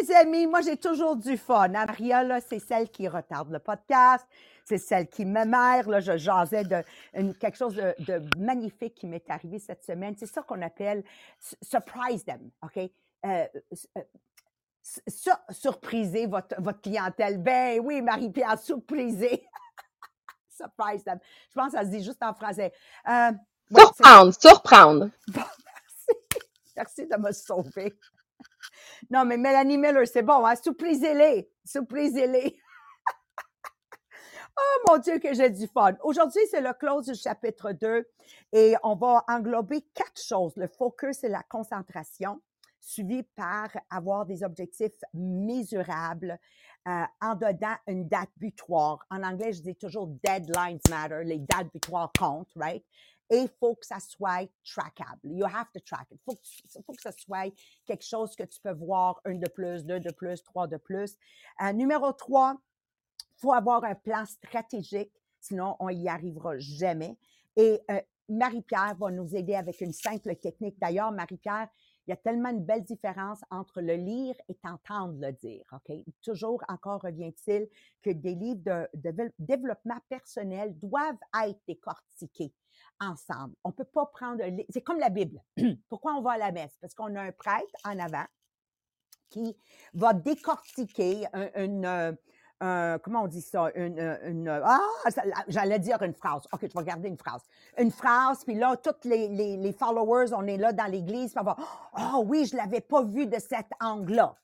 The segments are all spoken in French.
Mes amis. Moi, j'ai toujours du fun. Hein. Maria, là, c'est celle qui retarde le podcast. C'est celle qui me mère. Là, je jasais de quelque chose de, magnifique qui m'est arrivé cette semaine. C'est ça qu'on appelle surprise them, OK? Euh, euh surpriser votre, votre clientèle. Ben oui, Marie-Pierre, surpriser. surprise them. Je pense que ça se dit juste en français. Euh, surprendre, surprendre. Bon, merci. Merci de me sauver. Non, mais Mélanie Miller, c'est bon, hein? Surprisez-les. Surprisez-les. oh mon Dieu, que j'ai du fun. Aujourd'hui, c'est le close du chapitre 2 et on va englober quatre choses. Le focus et la concentration, suivi par avoir des objectifs mesurables, euh, en dedans une date butoir. En anglais, je dis toujours deadlines matter, les dates butoirs comptent, right? Et il faut que ça soit trackable. You have to track it. Il faut, que ça soit quelque chose que tu peux voir, un de plus, deux de plus, trois de plus. Euh, numéro trois, faut avoir un plan stratégique, sinon on y arrivera jamais. Et euh, Marie-Pierre va nous aider avec une simple technique. D'ailleurs, Marie-Pierre, il y a tellement une belle différence entre le lire et t'entendre le dire. OK? Toujours encore revient-il que des livres de, de, développement personnel doivent être décortiqués ensemble. On peut pas prendre, c'est comme la Bible. Pourquoi on va à la messe? Parce qu'on a un prêtre en avant qui va décortiquer une, euh, comment on dit ça? Une, ah, j'allais dire une phrase. OK, je vais regarder une phrase. Une phrase, puis là, tous les, les, followers, on est là dans l'église, puis on va, oh oui, je l'avais pas vu de cet angle-là.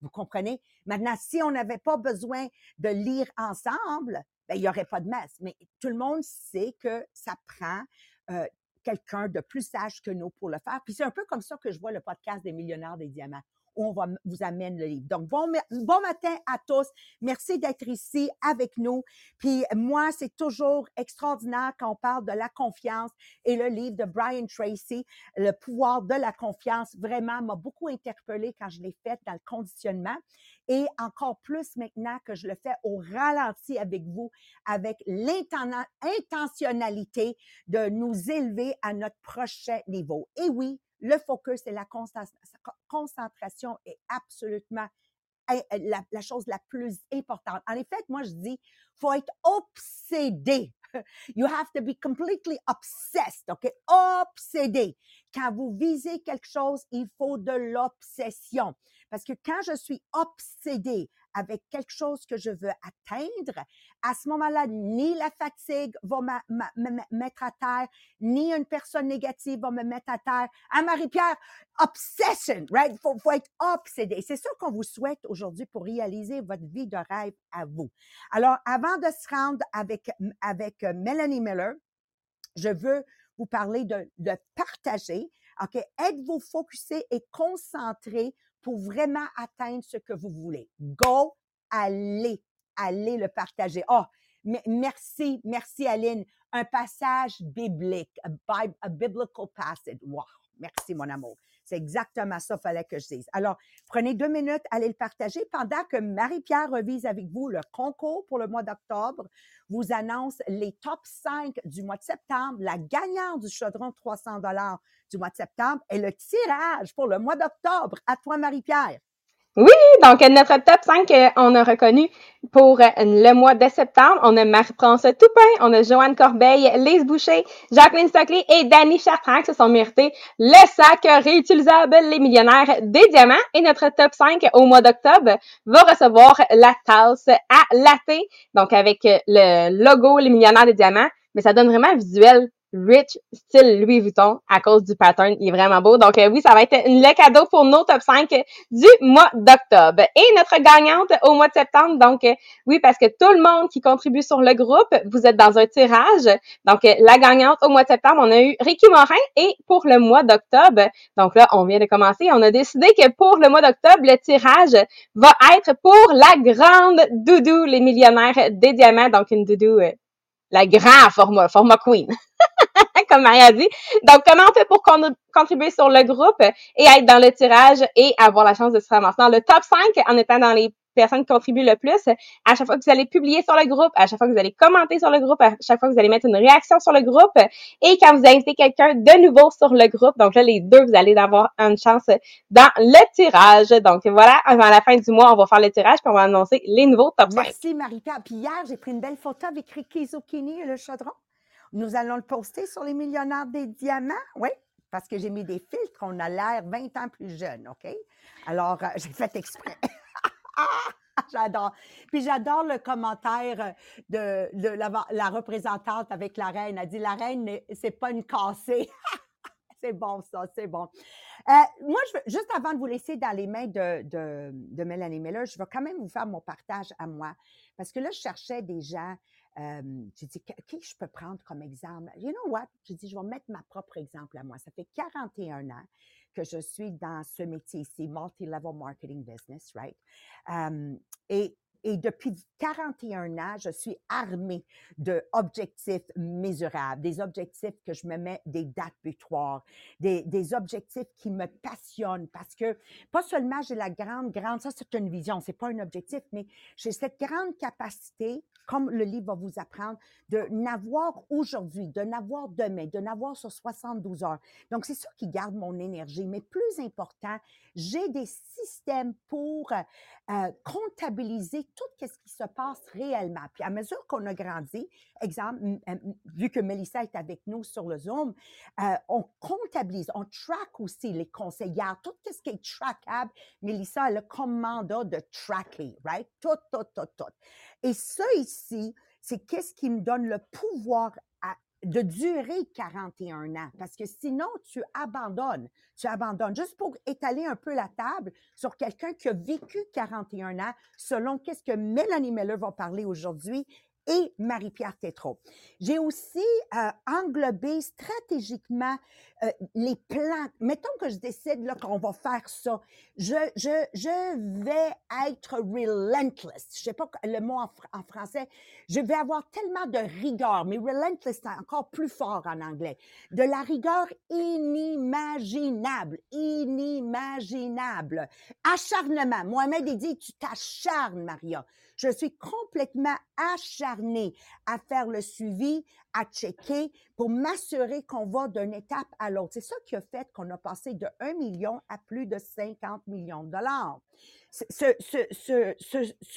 Vous comprenez? Maintenant, si on n'avait pas besoin de lire ensemble, ben, il n'y aurait pas de messe. Mais tout le monde sait que ça prend quelqu'un de plus sage que nous pour le faire. Puis c'est un peu comme ça que je vois le podcast des millionnaires des diamants où on va, vous amène le livre. Donc, bon, bon matin à tous. Merci d'être ici avec nous. Puis moi, c'est toujours extraordinaire quand on parle de la confiance et le livre de Brian Tracy, Le pouvoir de la confiance, vraiment m'a beaucoup interpellé quand je l'ai fait dans le conditionnement et encore plus maintenant que je le fais au ralenti avec vous, avec l'intentionnalité de nous élever à notre prochain niveau. Et oui, le focus et la concentration est absolument la, la, chose la plus importante. En effet, moi, je dis, faut être obsédé. You have to be completely obsessed, OK? Obsédé. Quand vous visez quelque chose, il faut de l'obsession. Parce que quand je suis obsédé avec quelque chose que je veux atteindre, à ce moment-là, ni la fatigue va me mettre à terre, ni une personne négative va me mettre à terre. À Marie-Pierre, obsession, right? Faut, faut être obsédé. C'est ça qu'on vous souhaite aujourd'hui pour réaliser votre vie de rêve à vous. Alors, avant de se rendre avec, avec euh, Melanie Miller, je veux vous parler de, de partager. OK? Êtes-vous focusé et concentré pour vraiment atteindre ce que vous voulez. Go, allez, allez le partager. Oh, merci, merci Aline. Un passage biblique, a, biblical passage. Wow, merci mon amour. C'est exactement ça fallait que je dise. Alors, prenez deux minutes, allez le partager pendant que Marie-Pierre revise avec vous le concours pour le mois d'octobre, vous annonce les top 5 du mois de septembre, la gagnante du chaudron 300 dollars du mois de septembre et le tirage pour le mois d'octobre. À toi, Marie-Pierre. Oui, donc notre top 5, euh, on a reconnu pour euh, le mois de septembre. On a Marie-France Toupin, on a Joanne Corbeil, Lise Boucher, Jacqueline Stockley et Danny Chartrand qui se sont mérités le sac réutilisable Les Millionnaires des Diamants. Et notre top 5 au mois d'octobre va recevoir la tasse à latte, donc avec euh, le logo Les Millionnaires des Diamants. Mais ça donne vraiment un visuel Rich style Louis Vuitton à cause du pattern. Il est vraiment beau. Donc euh, oui, ça va être le cadeau pour nos top 5 du mois d'octobre. Et notre gagnante au mois de septembre. Donc euh, oui, parce que tout le monde qui contribue sur le groupe, vous êtes dans un tirage. Donc euh, la gagnante au mois de septembre, on a eu Ricky Morin. Et pour le mois d'octobre, donc là, on vient de commencer. On a décidé que pour le mois d'octobre, le tirage va être pour la grande doudou, les millionnaires des diamants. Donc une doudou la grand format, format queen. comme Marie a dit. Donc, comment on fait pour contribuer sur le groupe et être dans le tirage et avoir la chance de se ramasser? Dans le top 5 en étant dans les personnes qui contribuent le plus, à chaque fois que vous allez publier sur le groupe, à chaque fois que vous allez commenter sur le groupe, à chaque fois que vous allez mettre une réaction sur le groupe et quand vous invitez quelqu'un de nouveau sur le groupe. Donc là, les deux, vous allez avoir une chance dans le tirage. Donc voilà, à la fin du mois, on va faire le tirage puis on va annoncer les nouveaux top 5. Merci, Marita. Puis hier, j'ai pris une belle photo avec Ricky Zucchini et le chaudron. Nous allons le poster sur les millionnaires des diamants. Oui, parce que j'ai mis des filtres, on a l'air 20 ans plus jeune, OK? Alors, euh, j'ai fait exprès. j'adore. Puis j'adore le commentaire de, la, représentante avec la reine. Elle dit La reine, c'est pas une cassée. c'est bon, ça, c'est bon. Euh, moi, juste avant de vous laisser dans les mains de, de, de Mélanie Miller, je vais quand même vous faire mon partage à moi. Parce que là, je cherchais des gens j'ai dit, qui je peux prendre comme exemple? You know what? J'ai dit, je vais mettre ma propre exemple à moi. Ça fait 41 ans que je suis dans ce métier ici, multi-level marketing business, right? et et depuis 41 ans, je suis armée d'objectifs mesurables, des objectifs que je me mets des dates butoirs, des, des objectifs qui me passionnent parce que pas seulement j'ai la grande, grande, ça c'est une vision, c'est pas un objectif, mais j'ai cette grande capacité, comme le livre va vous apprendre, de n'avoir aujourd'hui, de n'avoir demain, de n'avoir sur 72 heures. Donc c'est ça qui garde mon énergie. Mais plus important, j'ai des systèmes pour euh, comptabiliser tout ce qui se passe réellement. Puis à mesure qu'on a grandi, exemple, vu que Melissa est avec nous sur le Zoom, euh, on comptabilise, on track aussi les conseillères, tout ce qui est trackable. Melissa a le commandant de tracking, right? Tout, tout, tout, tout. Et ça ici, c'est qu'est-ce qui me donne le pouvoir de durer 41 ans, parce que sinon, tu abandonnes. Tu abandonnes. Juste pour étaler un peu la table sur quelqu'un qui a vécu 41 ans, selon qu'est-ce que Mélanie Meller va parler aujourd'hui et Marie-Pierre Tétrault. J'ai aussi euh, englobé stratégiquement euh, les plans. Mettons que je décide là qu'on va faire ça. Je, je, je vais être relentless. Je sais pas le mot en, français. Je vais avoir tellement de rigueur, mais relentless, c'est encore plus fort en anglais. De la rigueur inimaginable, inimaginable. Acharnement. Mohamed, dit, tu t'acharnes, Maria. Je suis complètement acharnée à faire le suivi, à checker pour m'assurer qu'on va d'une étape à l'autre. C'est ça qui a fait qu'on a passé de 1 million à plus de 50 millions de dollars. Ce,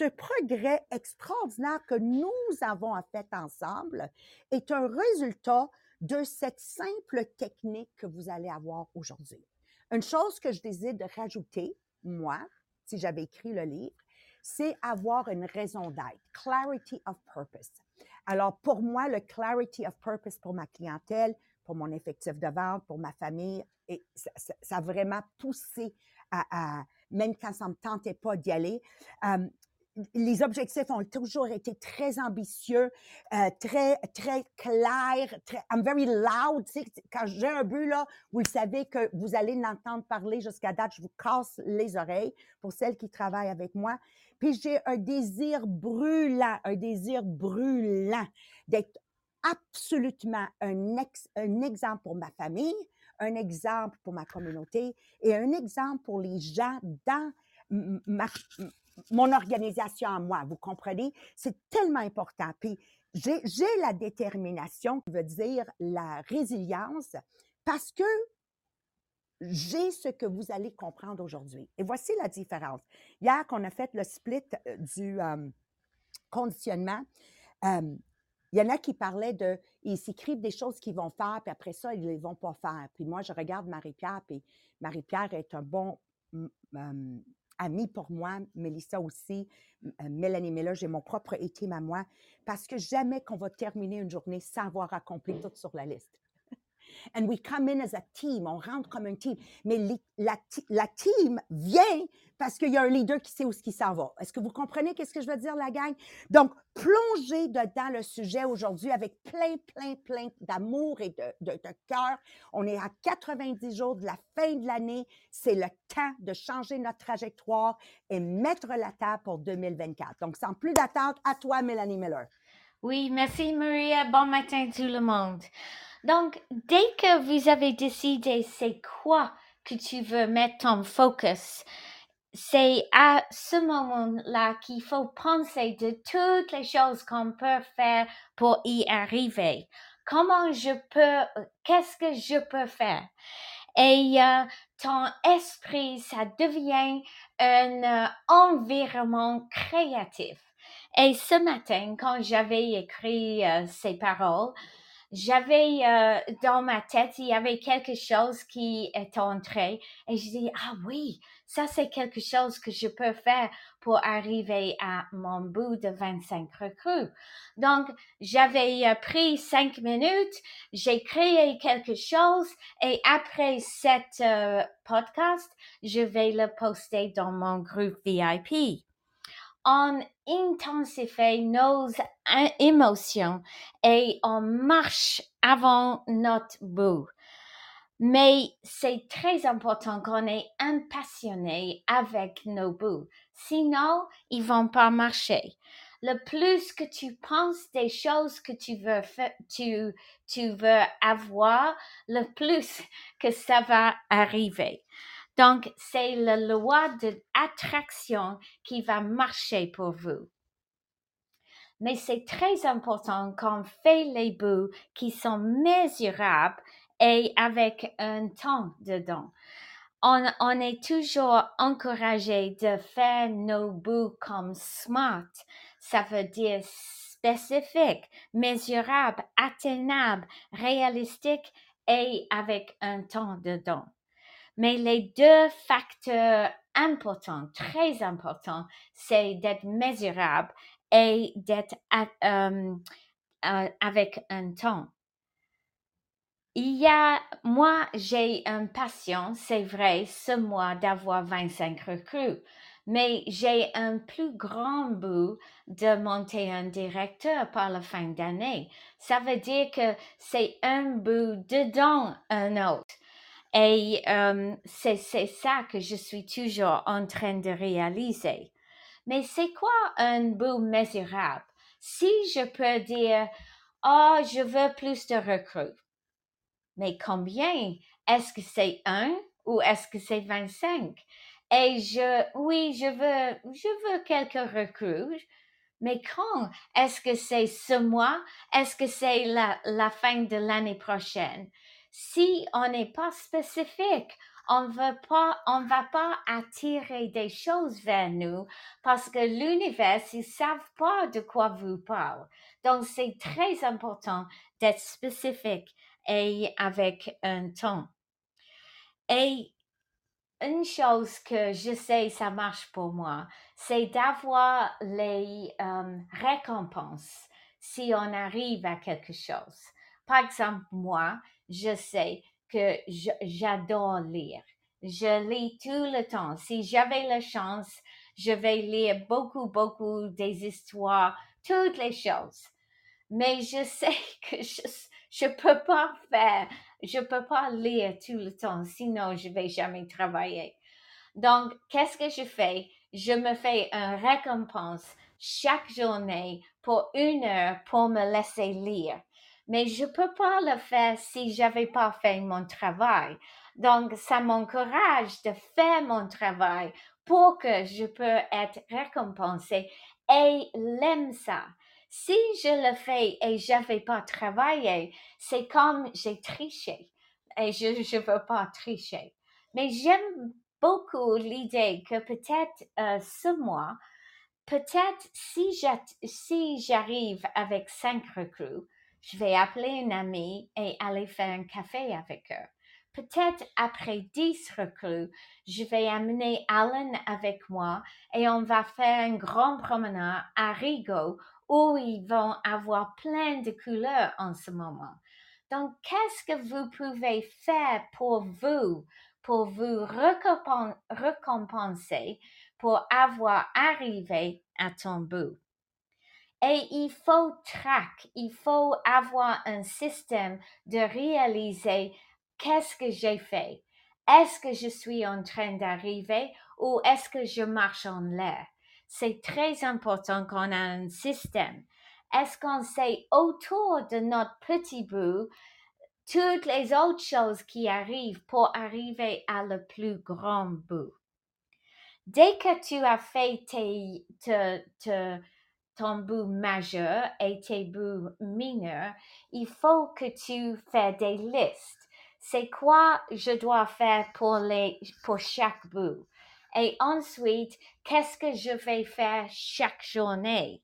progrès extraordinaire que nous avons fait ensemble est un résultat de cette simple technique que vous allez avoir aujourd'hui. Une chose que je désire de rajouter, moi, si j'avais écrit le livre, c'est avoir une raison d'être, clarity of purpose. Alors, pour moi, le clarity of purpose pour ma clientèle, pour mon effectif de vente, pour ma famille, ça, a vraiment poussé à, même quand ça me tentait pas d'y aller les objectifs ont toujours été très ambitieux, euh, très, très clairs, très, I'm very loud. Quand j'ai un but, là, vous le savez que vous allez l'entendre parler jusqu'à date, je vous casse les oreilles pour celles qui travaillent avec moi. Puis j'ai un désir brûlant, un désir brûlant d'être absolument un, un exemple pour ma famille, un exemple pour ma communauté et un exemple pour les gens dans ma, mon organisation à moi, vous comprenez? C'est tellement important. Puis j'ai la détermination, qui veut dire la résilience, parce que j'ai ce que vous allez comprendre aujourd'hui. Et voici la différence. Hier, qu'on a fait le split euh, du euh, conditionnement, euh, il y en a qui parlaient de, ils s'écrivent des choses qu'ils vont faire, puis après ça, ils ne les vont pas faire. Puis moi, je regarde Marie-Pierre, puis Marie-Pierre est un bon amie pour moi, Melissa aussi, euh, Mélanie Miller, j'ai mon propre team à moi, parce que jamais qu'on va terminer une journée sans avoir accompli tout sur la liste. And we come in as a team, on rentre comme un team. Mais la, team vient parce qu'il y a un leader qui sait où ce qui s'en va. Est-ce que vous comprenez qu'est-ce que je veux dire, la gang? Donc, plongez dedans le sujet aujourd'hui avec plein, plein, plein d'amour et de, de, de cœur. On est à 90 jours de la fin de l'année. C'est le temps de changer notre trajectoire et mettre la table pour 2024. Donc, sans plus d'attente, à toi, Mélanie Miller. Oui, merci Maria. Bon matin tout le monde. Donc, dès que vous avez décidé c'est quoi que tu veux mettre ton focus, c'est à ce moment-là qu'il faut penser de toutes les choses qu'on peut faire pour y arriver. Comment je peux, qu'est-ce que je peux faire? Et euh, ton esprit, ça devient un euh, environnement créatif. Et ce matin, quand j'avais écrit euh, ces paroles, j'avais euh, dans ma tête, il y avait quelque chose qui est entré et je dis, ah oui, ça c'est quelque chose que je peux faire pour arriver à mon bout de 25 recrues. Donc, j'avais euh, pris cinq minutes, j'ai créé quelque chose et après cette euh, podcast, je vais le poster dans mon groupe VIP on intensifie nos émotions et on marche avant notre bout. Mais c'est très important qu'on est impassionné avec nos bouts. Sinon, ils vont pas marcher. Le plus que tu penses des choses que tu veux tu, tu veux avoir, le plus que ça va arriver. Donc, c'est la loi de l'attraction qui va marcher pour vous. Mais c'est très important qu'on fait les bouts qui sont mesurables et avec un temps dedans. On, on est toujours encouragé de faire nos bouts comme smart. Ça veut dire spécifique, mesurable, atteignable, réalistique et avec un temps dedans. Mais les deux facteurs importants, très importants, c'est d'être mesurable et d'être euh, euh, avec un temps. Il y a, moi, j'ai une passion, c'est vrai, ce mois d'avoir 25 recrues, mais j'ai un plus grand but de monter un directeur par la fin d'année. Ça veut dire que c'est un but dedans un autre. Et euh, c'est ça que je suis toujours en train de réaliser. Mais c'est quoi un but mesurable? Si je peux dire, oh, je veux plus de recrues. Mais combien? Est-ce que c'est un ou est-ce que c'est 25? Et je, oui, je veux, je veux quelques recrues. Mais quand? Est-ce que c'est ce mois? Est-ce que c'est la, la fin de l'année prochaine? Si on n'est pas spécifique, on veut pas, on va pas attirer des choses vers nous parce que l'univers, ils savent pas de quoi vous parle. Donc, c'est très important d'être spécifique et avec un ton. Et une chose que je sais, ça marche pour moi, c'est d'avoir les euh, récompenses si on arrive à quelque chose. Par exemple, moi, je sais que j'adore lire. Je lis tout le temps. Si j'avais la chance, je vais lire beaucoup, beaucoup des histoires, toutes les choses. Mais je sais que je ne peux pas faire, je peux pas lire tout le temps, sinon je vais jamais travailler. Donc, qu'est-ce que je fais? Je me fais une récompense chaque journée pour une heure pour me laisser lire mais je peux pas le faire si j'avais pas fait mon travail. Donc, ça m'encourage de faire mon travail pour que je peux être récompensée et l'aime ça. Si je le fais et j'avais pas travaillé, c'est comme j'ai triché et je ne veux pas tricher. Mais j'aime beaucoup l'idée que peut-être euh, ce mois, peut-être si j'arrive avec cinq recrues, je vais appeler une amie et aller faire un café avec eux. Peut-être après dix recrues, je vais amener Alan avec moi et on va faire un grand promenade à Rigaud où ils vont avoir plein de couleurs en ce moment. Donc, qu'est-ce que vous pouvez faire pour vous, pour vous récompenser, pour avoir arrivé à ton bout? Et il faut track, il faut avoir un système de réaliser qu'est-ce que j'ai fait. Est-ce que je suis en train d'arriver ou est-ce que je marche en l'air? C'est très important qu'on ait un système. Est-ce qu'on sait autour de notre petit bout toutes les autres choses qui arrivent pour arriver à le plus grand bout? Dès que tu as fait tes, ton but majeur et tes buts mineurs, il faut que tu fais des listes. C'est quoi je dois faire pour, les, pour chaque but? Et ensuite, qu'est-ce que je vais faire chaque journée?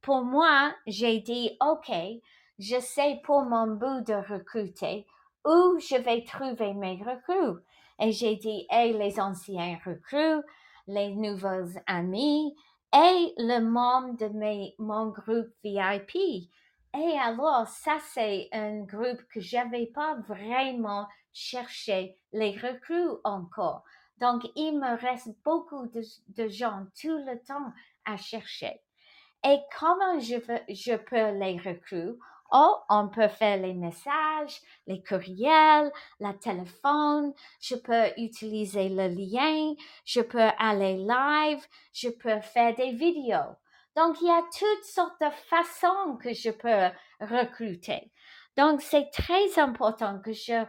Pour moi, j'ai dit, OK, je sais pour mon but de recruter où je vais trouver mes recrues? Et j'ai dit, et les anciens recrues, les nouveaux amis et le membre de mes, mon groupe VIP. Et alors, ça, c'est un groupe que j'avais pas vraiment cherché les recrues encore. Donc, il me reste beaucoup de, gens tout le temps à chercher. Et comment je, je peux les recruter? Oh, on peut faire les messages, les courriels, la téléphone, je peux utiliser le lien, je peux aller live, je peux faire des vidéos. Donc, il y a toutes sortes de façons que je peux recruter. Donc, c'est très important que je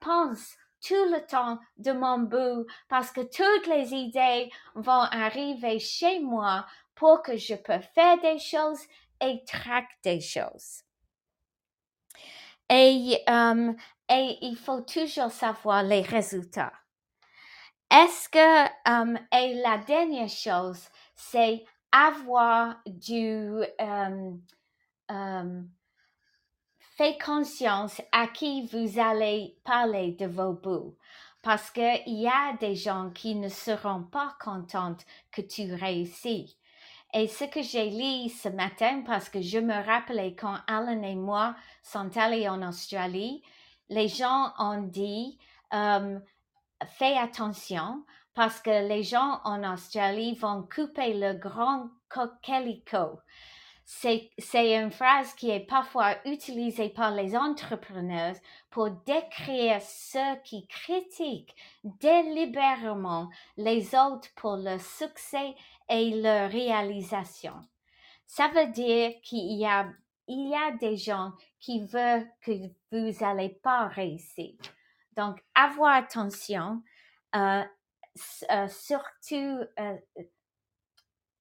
pense tout le temps de mon bout parce que toutes les idées vont arriver chez moi pour que je peux faire des choses et traquer des choses. Et, et il faut toujours savoir les résultats. Est-ce que, et la dernière chose, c'est avoir du, euh, fais conscience à qui vous allez parler de vos bouts. Parce qu'il y a des gens qui ne seront pas contents que tu réussis. Et ce que j'ai lu ce matin, parce que je me rappelais quand Alan et moi sont allés en Australie, les gens ont dit, euh, fais attention, parce que les gens en Australie vont couper le grand coquelicot. C'est une phrase qui est parfois utilisée par les entrepreneurs pour décrire ceux qui critiquent délibérément les autres pour leur succès et leur réalisation. Ça veut dire qu'il y a, il y a des gens qui veulent que vous n'allez pas réussir. Donc, avoir attention, euh, euh, surtout euh,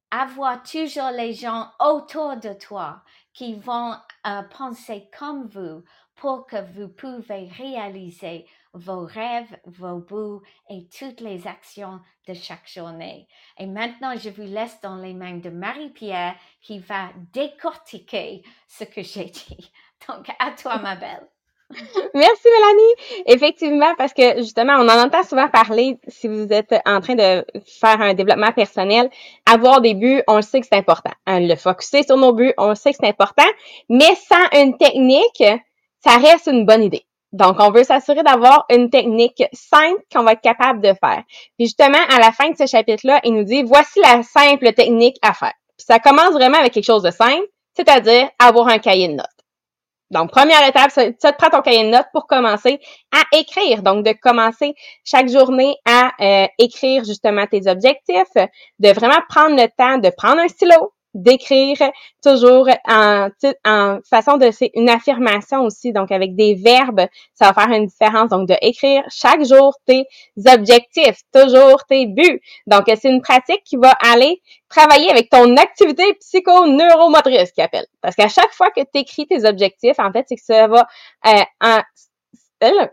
avoir toujours les gens autour de toi qui vont penser comme vous pour que vous pouvez réaliser vos rêves, vos buts et toutes les actions de chaque journée. Et maintenant, je vous laisse dans les mains de Marie-Pierre qui va décortiquer ce que j'ai dit. Donc, à toi, ma belle. Merci Mélanie. Effectivement, parce que justement, on en entend souvent parler si vous êtes en train de faire un développement personnel, avoir des buts, on le sait que c'est important. Hein, le focuser sur nos buts, on le sait que c'est important, mais sans une technique, ça reste une bonne idée. Donc, on veut s'assurer d'avoir une technique simple qu'on va être capable de faire. Puis justement, à la fin de ce chapitre-là, il nous dit, voici la simple technique à faire. Ça commence vraiment avec quelque chose de simple, c'est-à-dire avoir un cahier de notes. Donc, première étape, ça, te prends ton cahier de notes pour commencer à écrire. Donc, de commencer chaque journée à euh, écrire justement tes objectifs, de vraiment prendre le temps de prendre un stylo, d'écrire toujours en, façon de c'est une affirmation aussi. Donc avec des verbes ça va faire une différence. Donc de écrire chaque jour tes objectifs toujours tes buts. Donc c'est une pratique qui va aller travailler avec ton activité psycho-neuromotrice qui appelle. Parce qu'à chaque fois que tu écris tes objectifs en fait c'est que ça va euh,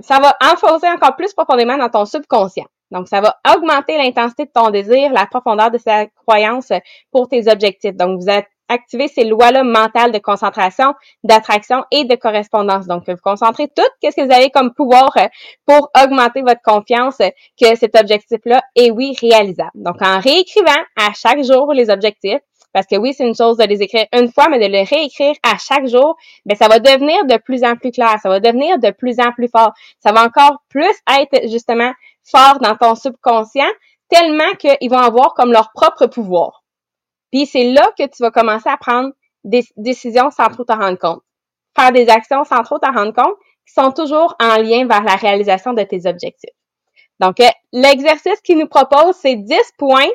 ça va enfoncer encore plus profondément dans ton subconscient donc, ça va augmenter l'intensité de ton désir, la profondeur de sa croyance pour tes objectifs. Donc, vous êtes activer ces lois-là mentales de concentration, d'attraction et de correspondance. Donc, vous concentrez tout, qu'est-ce que vous avez comme pouvoir pour augmenter votre confiance que cet objectif-là est, oui, réalisable. Donc, en réécrivant à chaque jour les objectifs, parce que oui, c'est une chose de les écrire une fois, mais de les réécrire à chaque jour, ben ça va devenir de plus en plus clair, ça va devenir de plus en plus fort. Ça va encore plus être justement fort dans ton subconscient, tellement qu'ils vont avoir comme leur propre pouvoir. Puis c'est là que tu vas commencer à prendre des décisions sans trop t'en rendre compte. Faire des actions sans trop t'en rendre compte qui sont toujours en lien vers la réalisation de tes objectifs. Donc, euh, l'exercice qu'il nous propose, c'est 10 points,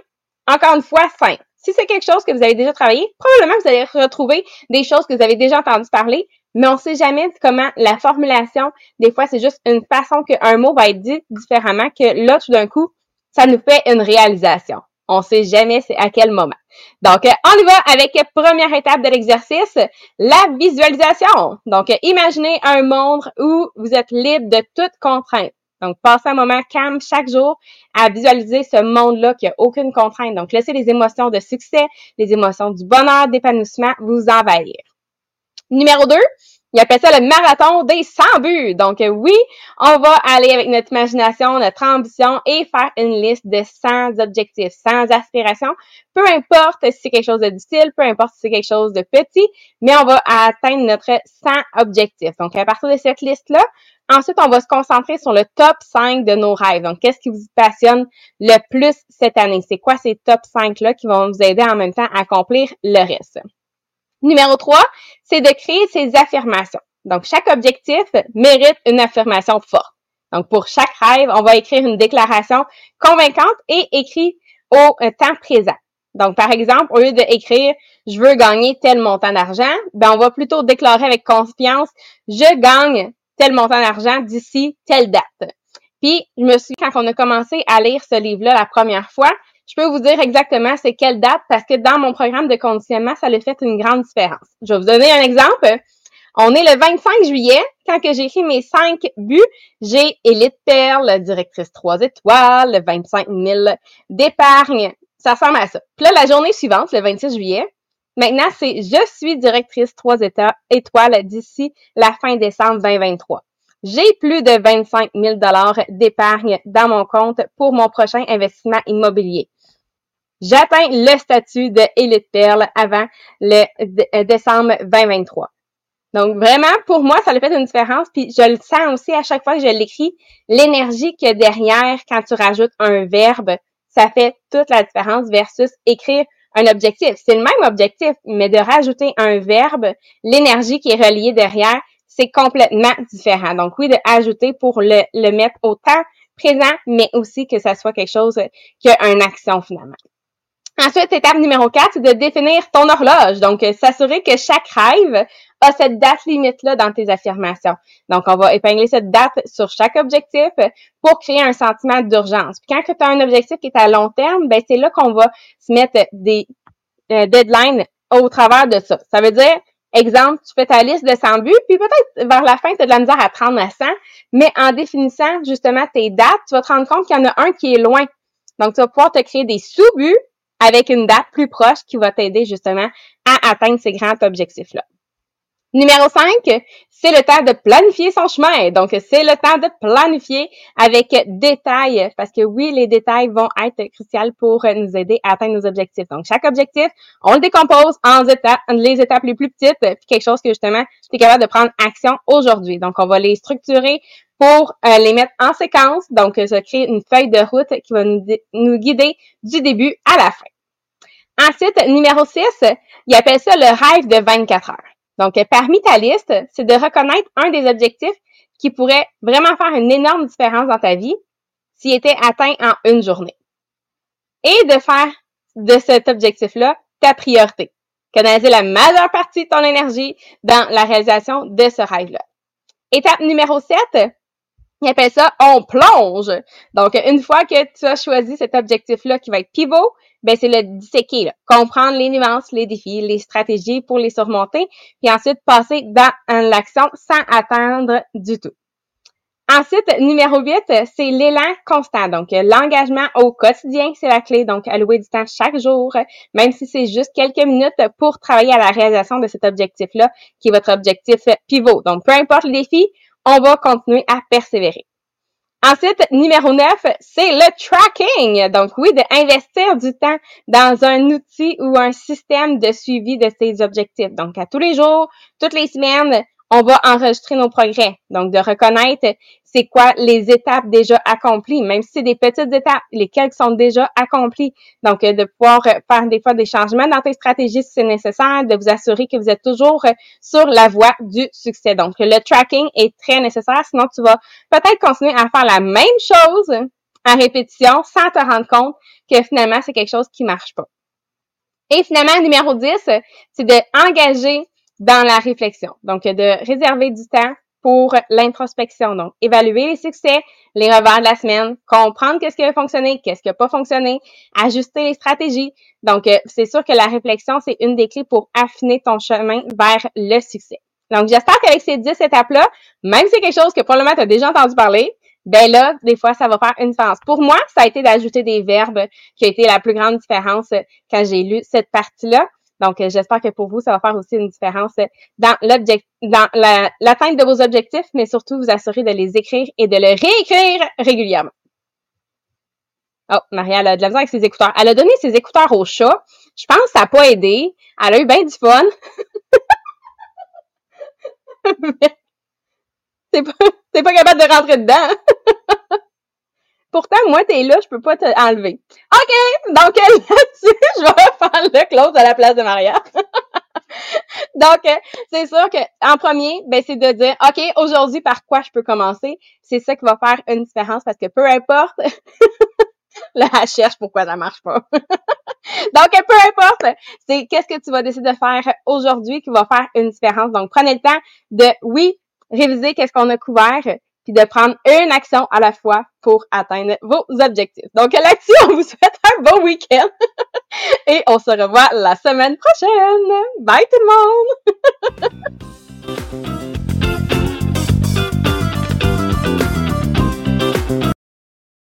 encore une fois, simples. Si c'est quelque chose que vous avez déjà travaillé, probablement vous allez retrouver des choses que vous avez déjà entendu parler, mais on ne sait jamais comment la formulation, des fois, c'est juste une façon qu'un mot va être dit différemment, que là, tout d'un coup, ça nous fait une réalisation. On sait jamais c'est à quel moment. Donc, on y va avec première étape de l'exercice, la visualisation. Donc, imaginez un monde où vous êtes libre de toute contrainte. Donc, passez un moment calme chaque jour à visualiser ce monde-là qui a aucune contrainte. Donc, laissez les émotions de succès, les émotions du bonheur, d'épanouissement vous envahir. Numéro 2, il appelle ça le marathon des 100 buts. Donc oui, on va aller avec notre imagination, notre ambition et faire une liste de 100 objectifs, 100 aspirations. Peu importe si c'est quelque chose de difficile, peu importe si c'est quelque chose de petit, mais on va atteindre notre 100 objectifs. Donc à partir de cette liste-là, ensuite on va se concentrer sur le top 5 de nos rêves. Donc qu'est-ce qui vous passionne le plus cette année? C'est quoi ces top 5-là qui vont vous aider en même temps à accomplir le reste? Numéro 3, c'est de créer ses affirmations. Donc, chaque objectif mérite une affirmation forte. Donc, pour chaque rêve, on va écrire une déclaration convaincante et écrite au euh, temps présent. Donc, par exemple, au lieu d'écrire je veux gagner tel montant d'argent, ben, on va plutôt déclarer avec confiance je gagne tel montant d'argent d'ici telle date. Puis, je me suis, quand on a commencé à lire ce livre-là la première fois, je peux vous dire exactement c'est quelle date parce que dans mon programme de conditionnement, ça a fait une grande différence. Je vais vous donner un exemple. On est le 25 juillet. Quand que j'ai écrit mes cinq buts, j'ai Élite Perle, directrice 3 étoiles, 25 000 d'épargne. Ça ressemble à ça. Puis là, la journée suivante, le 26 juillet, maintenant, c'est je suis directrice 3 étoiles d'ici la fin décembre 2023. J'ai plus de 25 000 d'épargne dans mon compte pour mon prochain investissement immobilier j'atteins le statut de élite perle avant le euh, décembre 2023. Donc vraiment, pour moi, ça a fait une différence. Puis je le sens aussi à chaque fois que je l'écris, l'énergie qu'il y a derrière quand tu rajoutes un verbe, ça fait toute la différence versus écrire un objectif. C'est le même objectif, mais de rajouter un verbe, l'énergie qui est reliée derrière, c'est complètement différent. Donc oui, de ajouter pour le, le mettre au temps présent, mais aussi que ça soit quelque chose qui a une action finalement. Ensuite, étape numéro 4, c'est de définir ton horloge. Donc, euh, s'assurer que chaque rêve a cette date limite-là dans tes affirmations. Donc, on va épingler cette date sur chaque objectif pour créer un sentiment d'urgence. Puis quand tu as un objectif qui est à long terme, ben c'est là qu'on va se mettre des euh, deadlines au travers de ça. Ça veut dire, exemple, tu fais ta liste de 100 buts, puis peut-être vers la fin, tu as de la misère à 30 à 100, mais en définissant justement tes dates, tu vas te rendre compte qu'il y en a un qui est loin. Donc, tu vas pouvoir te créer des sous-buts avec une date plus proche qui va t'aider justement à atteindre ces grands objectifs-là. Numéro 5, c'est le temps de planifier son chemin. Donc, c'est le temps de planifier avec détail, parce que oui, les détails vont être cruciaux pour nous aider à atteindre nos objectifs. Donc, chaque objectif, on le décompose en étapes, les étapes les plus petites, puis quelque chose que justement, tu es capable de prendre action aujourd'hui. Donc, on va les structurer pour euh, les mettre en séquence. Donc, je crée une feuille de route qui va nous, nous guider du début à la fin. Ensuite, numéro 6, il appelle ça le rêve de 24 heures. Donc, parmi ta liste, c'est de reconnaître un des objectifs qui pourrait vraiment faire une énorme différence dans ta vie s'il était atteint en une journée. Et de faire de cet objectif-là ta priorité. Canaliser la majeure partie de ton énergie dans la réalisation de ce rêve-là. Étape numéro 7, il appelle ça on plonge. Donc, une fois que tu as choisi cet objectif-là qui va être pivot, ben c'est le disséquer, là. comprendre les nuances, les défis, les stratégies pour les surmonter, puis ensuite passer dans l'action sans attendre du tout. Ensuite, numéro 8, c'est l'élan constant. Donc, l'engagement au quotidien, c'est la clé. Donc, allouer du temps chaque jour, même si c'est juste quelques minutes pour travailler à la réalisation de cet objectif-là, qui est votre objectif pivot. Donc, peu importe le défi, on va continuer à persévérer. Ensuite, numéro 9, c'est le tracking. Donc oui, d'investir du temps dans un outil ou un système de suivi de ses objectifs. Donc à tous les jours, toutes les semaines, on va enregistrer nos progrès. Donc, de reconnaître c'est quoi les étapes déjà accomplies, même si c'est des petites étapes, lesquelles sont déjà accomplies. Donc, euh, de pouvoir euh, faire des fois des changements dans tes stratégies si c'est nécessaire, de vous assurer que vous êtes toujours euh, sur la voie du succès. Donc, le tracking est très nécessaire, sinon tu vas peut-être continuer à faire la même chose en répétition sans te rendre compte que finalement, c'est quelque chose qui marche pas. Et finalement, numéro 10, c'est d'engager dans la réflexion. Donc, de réserver du temps pour l'introspection. Donc, évaluer les succès, les revers de la semaine, comprendre qu'est-ce qui a fonctionné, qu'est-ce qui a pas fonctionné, ajuster les stratégies. Donc, euh, c'est sûr que la réflexion, c'est une des clés pour affiner ton chemin vers le succès. Donc, j'espère qu'avec ces 10 étapes-là, même si c'est quelque chose que probablement tu as déjà entendu parler, ben là, des fois, ça va faire une différence. Pour moi, ça a été d'ajouter des verbes qui a été la plus grande différence quand j'ai lu cette partie-là. Donc, euh, j'espère que pour vous, ça va faire aussi une différence dans l'objectif, dans l'atteinte de vos objectifs, mais surtout vous assurer de les écrire et de le réécrire régulièrement. Oh, Maria, elle a de la misère avec ses écouteurs. Elle a donné ses écouteurs au chat. Je pense que ça n'a pas aidé. Elle a eu bien du fun. c'est pas, pas capable de rentrer dedans. Pourtant, moi, t'es là, je peux pas te enlever. OK! Donc, là-dessus, je vais faire le close à la place de Maria. Donc, c'est sûr que en premier, ben, c'est de dire, OK, aujourd'hui, par quoi je peux commencer? C'est ça qui va faire une différence parce que peu importe, là, elle cherche pourquoi ça marche pas. Donc, peu importe, c'est qu'est-ce que tu vas décider de faire aujourd'hui qui va faire une différence. Donc, prenez le temps de, oui, réviser qu'est-ce qu'on a couvert, de prendre une action à la fois pour atteindre vos objectifs. Donc là-dessus, on vous souhaite un bon week-end et on se revoit la semaine prochaine. Bye tout le monde!